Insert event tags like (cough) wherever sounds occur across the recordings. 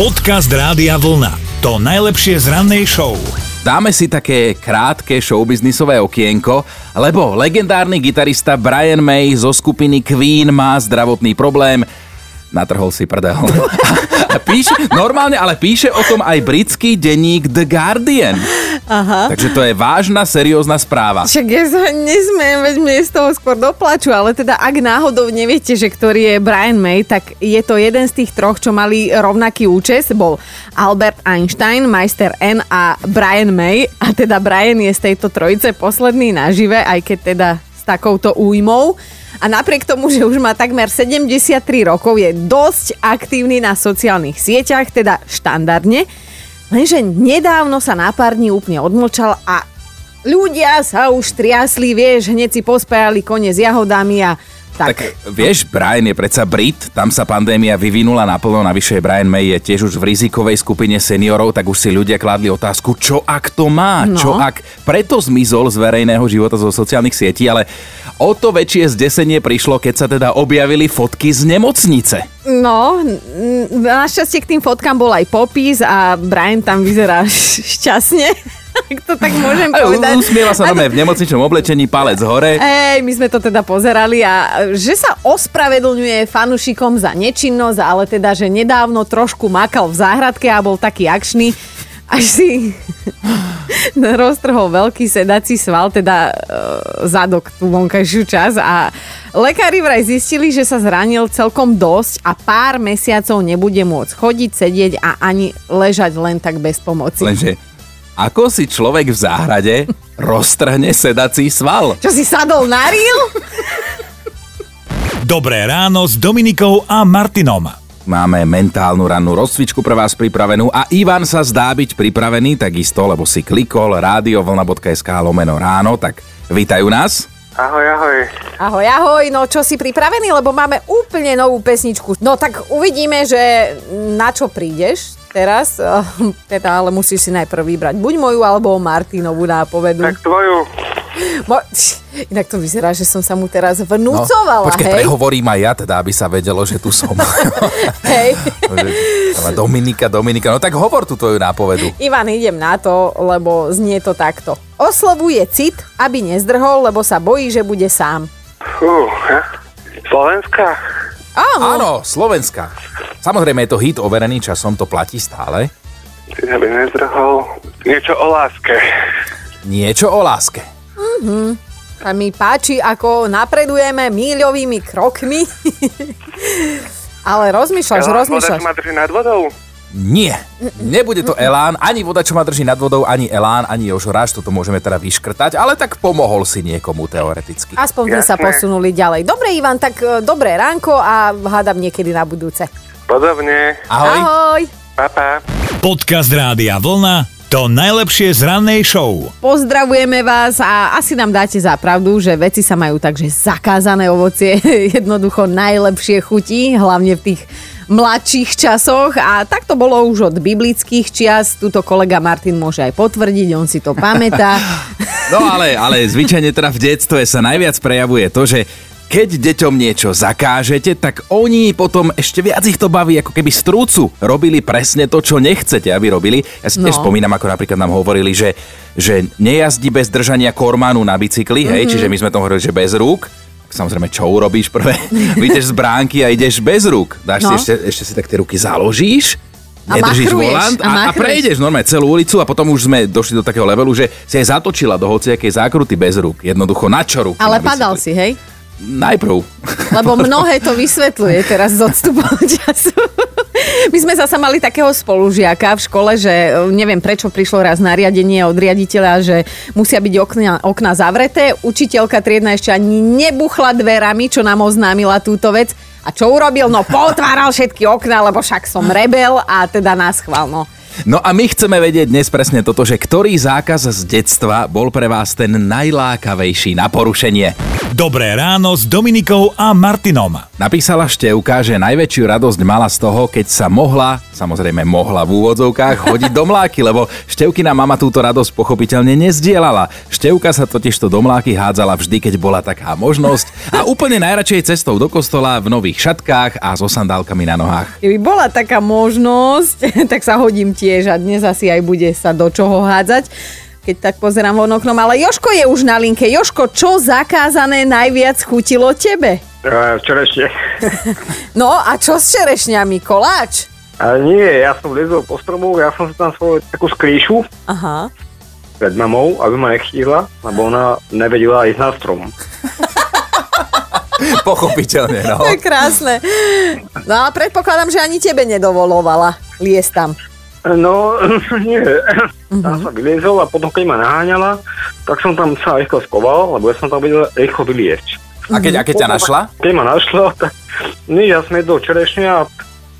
Podcast Rádia Vlna. To najlepšie z rannej show. Dáme si také krátke showbiznisové okienko, lebo legendárny gitarista Brian May zo skupiny Queen má zdravotný problém. Natrhol si prdel. (laughs) A píše, normálne, ale píše o tom aj britský denník The Guardian. Aha. Takže to je vážna, seriózna správa. Však ja sa nesmiem, veď mne z toho skôr doplaču, ale teda ak náhodou neviete, že ktorý je Brian May, tak je to jeden z tých troch, čo mali rovnaký účes. Bol Albert Einstein, Meister N a Brian May. A teda Brian je z tejto trojice posledný nažive, aj keď teda s takouto újmou. A napriek tomu, že už má takmer 73 rokov, je dosť aktívny na sociálnych sieťach, teda štandardne. Lenže nedávno sa na pár dní úplne odmlčal a ľudia sa už triasli, vieš, hneď si pospájali kone s jahodami a tak. Tak vieš, Brian je predsa Brit, tam sa pandémia vyvinula naplno, navyše Brian May je tiež už v rizikovej skupine seniorov, tak už si ľudia kládli otázku, čo ak to má, No. čo ak preto zmizol z verejného života zo sociálnych sietí, ale o to väčšie zdesenie prišlo, keď sa teda objavili fotky z nemocnice. No, našťastie k tým fotkám bol aj popis a Brian tam vyzerá (laughs) šťastne. Ak to tak môžem povedať. usmieva sa nové v nemocničnom oblečení, palec hore. Ej, my sme to teda pozerali a že sa ospravedlňuje fanušikom za nečinnosť, ale teda, že nedávno trošku makal v záhradke a bol taký akčný, až si (laughs) roztrhol veľký sedací sval, teda e, zadok, tú vonkajšiu časť a lekári vraj zistili, že sa zranil celkom dosť a pár mesiacov nebude môcť chodiť, sedieť a ani ležať len tak bez pomoci. Lenže ako si človek v záhrade roztrhne sedací sval? Čo si sadol na ril? Dobré ráno s Dominikou a Martinom. Máme mentálnu rannú rozcvičku pre vás pripravenú a Ivan sa zdá byť pripravený takisto, lebo si klikol radiovlna.sk lomeno ráno, tak vítajú nás. Ahoj, ahoj. Ahoj, ahoj, no čo si pripravený, lebo máme úplne novú pesničku. No tak uvidíme, že na čo prídeš teraz, (laughs) teda ale musíš si najprv vybrať buď moju alebo Martinovú nápovedu. Tak tvoju. Mo- Inak to vyzerá, že som sa mu teraz vnúcovala, No, počkaj, hej? prehovorím aj ja, teda, aby sa vedelo, že tu som. (laughs) hej. (laughs) Dominika, Dominika, no tak hovor tú tvoju nápovedu. Ivan, idem na to, lebo znie to takto. Oslovuje cit, aby nezdrhol, lebo sa bojí, že bude sám. Fú? Slovenska? Áno, Áno, Slovenska. Samozrejme je to hit overený časom, to platí stále. Ty by nezdrhol. Niečo o láske. Niečo o láske. Sa mi páči, ako napredujeme míľovými krokmi. (laughs) Ale rozmýšľaš, Elán, voda, rozmýšľaš. čo ma drží nad vodou? Nie, nebude to Elán, ani voda, čo ma drží nad vodou, ani Elán, ani Jožoráš, toto môžeme teda vyškrtať, ale tak pomohol si niekomu teoreticky. Aspoň sme sa posunuli ďalej. Dobre, Ivan, tak e, dobré ránko a hádam niekedy na budúce. Podobne. Ahoj. Ahoj. Papa. Podcast Rádia Vlna. To najlepšie z rannej show. Pozdravujeme vás a asi nám dáte za pravdu, že veci sa majú tak, že zakázané ovocie (laughs) jednoducho najlepšie chutí, hlavne v tých mladších časoch a tak to bolo už od biblických čias. Tuto kolega Martin môže aj potvrdiť, on si to pamätá. (laughs) No ale, ale zvyčajne teda v detstve sa najviac prejavuje to, že keď deťom niečo zakážete, tak oni potom ešte viac ich to baví, ako keby strúcu robili presne to, čo nechcete, aby robili. Ja si tiež No. spomínam, ako napríklad nám hovorili, že, že nejazdí bez držania kormanu na bicykli, hej, Mhm. čiže my sme to hovorili, že bez rúk. Samozrejme, čo urobíš prvé? (laughs) Vyjdeš z bránky a ideš bez rúk. Dáš No. si ešte, ešte si tak tie ruky založíš, A nedržíš machruješ, volant a a, a prejdeš normálne celú ulicu a potom už sme došli do takého levelu, že si aj zatočila do hociakej zákruty bez rúk. Jednoducho na čo ruky? Ale na padal si, hej? Najprv. Lebo (laughs) mnohé to vysvetľuje teraz z odstupom (laughs) času. My sme zasa mali takého spolužiaka v škole, že e, neviem prečo prišlo raz nariadenie od riaditeľa, že musia byť okna, okna zavreté. Učiteľka triedna ešte ani nebuchla dverami, čo nám oznámila túto vec. A čo urobil? No potváral všetky okna, lebo však som rebel a teda nás chval. No. No a my chceme vedieť dnes presne toto, že ktorý zákaz z detstva bol pre vás ten najlákavejší na porušenie. Dobré ráno s Dominikou a Martinom. Napísala Števka, že najväčšiu radosť mala z toho, keď sa mohla, samozrejme mohla v úvodzovkách, chodiť do mláky, lebo Števkina mama túto radosť pochopiteľne nezdielala. Števka sa totižto do mláky hádzala vždy, keď bola taká možnosť a úplne najradšej cestou do kostola v nových šatkách a so sandálkami na nohách. Keby bola taká možnosť, (laughs) tak sa hodím tiež a dnes asi aj bude sa do čoho hádzať keď tak pozerám von oknom, ale Joško je už na linke. Joško, čo zakázané najviac chutilo tebe? Čerešne. (laughs) No a čo s čerešňami? Koláč? A nie, ja som lezol po stromu, ja som si tam svoju takú skrýšu Aha. pred mamou, aby ma nechtíhla, lebo ona nevedela ísť na strom. (laughs) Pochopiteľne, no. To je krásne. No a predpokladám, že ani tebe nedovolovala liesť tam. No, (laughs) nie. Tam sa vyliezol a potom, keď ma naháňala, tak som tam sa rýchlo skoval, lebo ja som tam vedel rýchlo vyliezť. A keď, a keď ťa našla? Keď ma našla, tak nie, ja som jedol čerešne a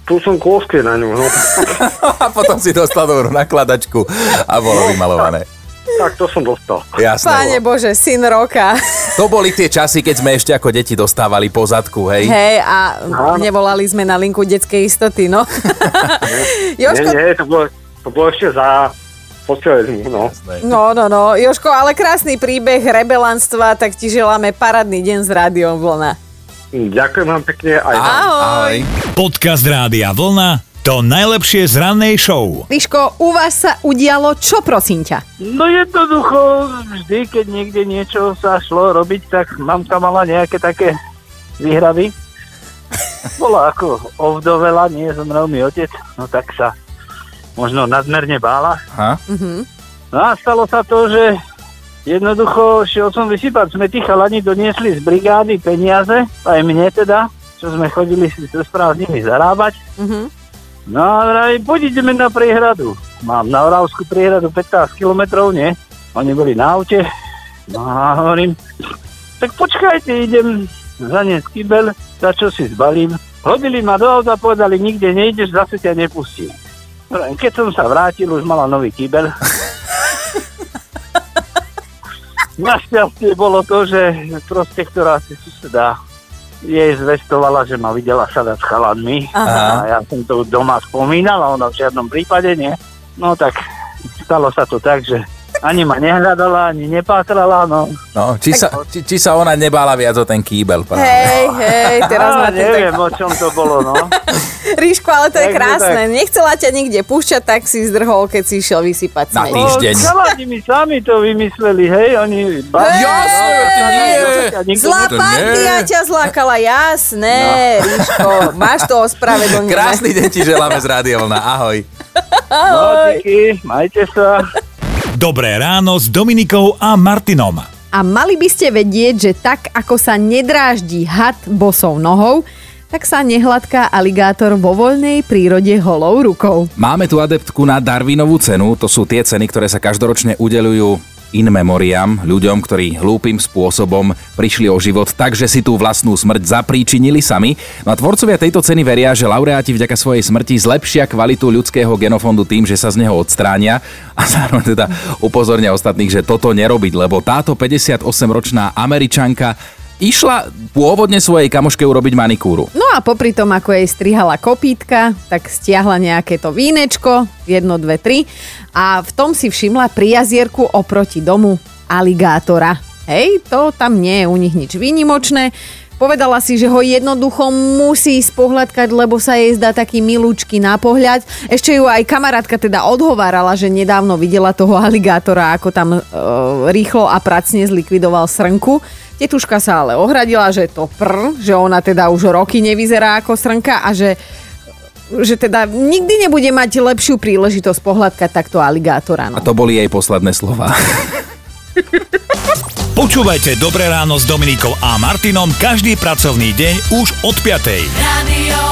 tu som kôskie na ňu. No. (laughs) A potom si dostal dobrú nakladačku a bolo vymalované. Tak to som dostal. Jasné. Páne. Bože, syn roka. To boli tie časy, keď sme ešte ako deti dostávali po zadku, hej? Hej, a nevolali sme na linku detskej istoty, no. (laughs) Nie, Joško, nie, to bolo, to bolo ešte za postelezní, no. no, no, no. Joško, ale krásny príbeh rebelanstva, tak ti želáme parádny deň s rádiom Vlna. Ďakujem vám pekne aj vám. Ahoj. Podcast Rádia Vlna to najlepšie z rannej show. Liško, u vás sa udialo čo, prosím ťa? No jednoducho, vždy, keď niekde niečo sa šlo robiť, tak mamka mala nejaké také výhravy. Bola ako ovdovela, nie zomrel mi otec, no tak sa možno nadmerne bála. Aha. No a stalo sa to, že jednoducho šiel som vysypať, sme tí chalani doniesli z brigády peniaze, aj mne teda, čo sme chodili si so prázdnimi zarábať. Mhm. No a vraj, poď ideme na priehradu. Mám na Oravskú priehradu 15 kilometrov, nie? Oni boli na aute. No a hovorím, tak počkajte, idem zaniesť kybel, za čo si zbalím. Hodili ma do auta, povedali, nikde nejdeš, zase ťa nepustí. Hovorím, Keď som sa vrátil, už mala nový kybel. (laughs) Našťastie bolo to, že proste, ktorá si suseda jej zvestovala, že ma videla sadať s chalanmi. Aha. A ja som to doma spomínal a ona v žiadnom prípade nie. No tak stalo sa to tak, že ani ma nehľadala, ani nepátrala, no. No, či, sa, či, či sa ona nebála viac o ten kýbel. práve. Hej, hej, teraz to neviem, tak... o čom to bolo, no. (laughs) Ríško, ale to je krásne. tak. Nechcela ťa nikde púšťať, tak si zdrhol, keď si išiel vysypať Na smeť. týždeň. No, chalani mi sami to vymysleli, hej, oni... Jasné, ty nie. Zlá to partia ťa zlákala, jasné, No. Ríško. Máš to ospravedlnené. Krásny deň ti želáme z Rádia Vlna. Ahoj. No, díky, majte sa. Dobré ráno s Dominikou a Martinom. A mali by ste vedieť, že tak ako sa nedráždi had bosou nohou, tak sa nehladká aligátor vo voľnej prírode holou rukou. Máme tu adeptku na Darwinovú cenu. To sú tie ceny, ktoré sa každoročne udelujú in memoriam, ľuďom, ktorí hlúpým spôsobom prišli o život tak, že si tú vlastnú smrť zapríčinili sami. No a tvorcovia tejto ceny veria, že laureáti vďaka svojej smrti zlepšia kvalitu ľudského genofondu tým, že sa z neho odstránia a zároveň teda upozornia ostatných, že toto nerobiť, lebo táto 58-ročná američanka išla pôvodne svojej kamoške urobiť manikúru. No a popri tom, ako jej strihala kopítka, tak stiahla nejaké to vínečko, jedno, dve, tri, a v tom si všimla pri jazierku oproti domu aligátora. Hej, to tam nie je u nich nič výnimočné. Povedala si, že ho jednoducho musí spohľadkať, lebo sa jej zdá taký milúčky na pohľad. Ešte ju aj kamarátka teda odhovárala, že nedávno videla toho aligátora, ako tam e, rýchlo a pracne zlikvidoval srnku. Tetuška sa ale ohradila, že to pr, že ona teda už roky nevyzerá ako srnka a že že teda nikdy nebude mať lepšiu príležitosť pohľadkať takto aligátora. A No. to boli jej posledné slova. (laughs) Počúvajte Dobré ráno s Dominikou a Martinom každý pracovný deň už od 5. Radio